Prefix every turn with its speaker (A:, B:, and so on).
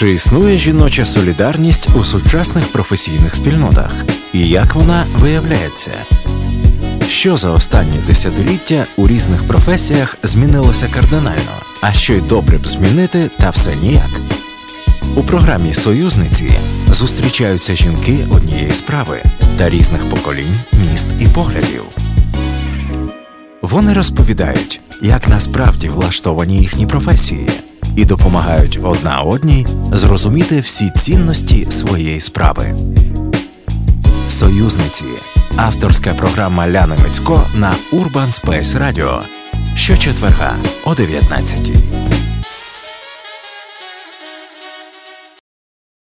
A: Чи існує жіноча солідарність у сучасних професійних спільнотах? І як вона виявляється? Що за останні десятиліття у різних професіях змінилося кардинально, а що й добре б змінити, та все ніяк. У програмі Союзниці зустрічаються жінки однієї справи та різних поколінь, міст і поглядів. Вони розповідають, як насправді влаштовані їхні професії, і допомагають одна одній зрозуміти всі цінності своєї справи. Союзниці. Авторська програма Ляни Мицько на Urban Space Radio. Щочетверга о 19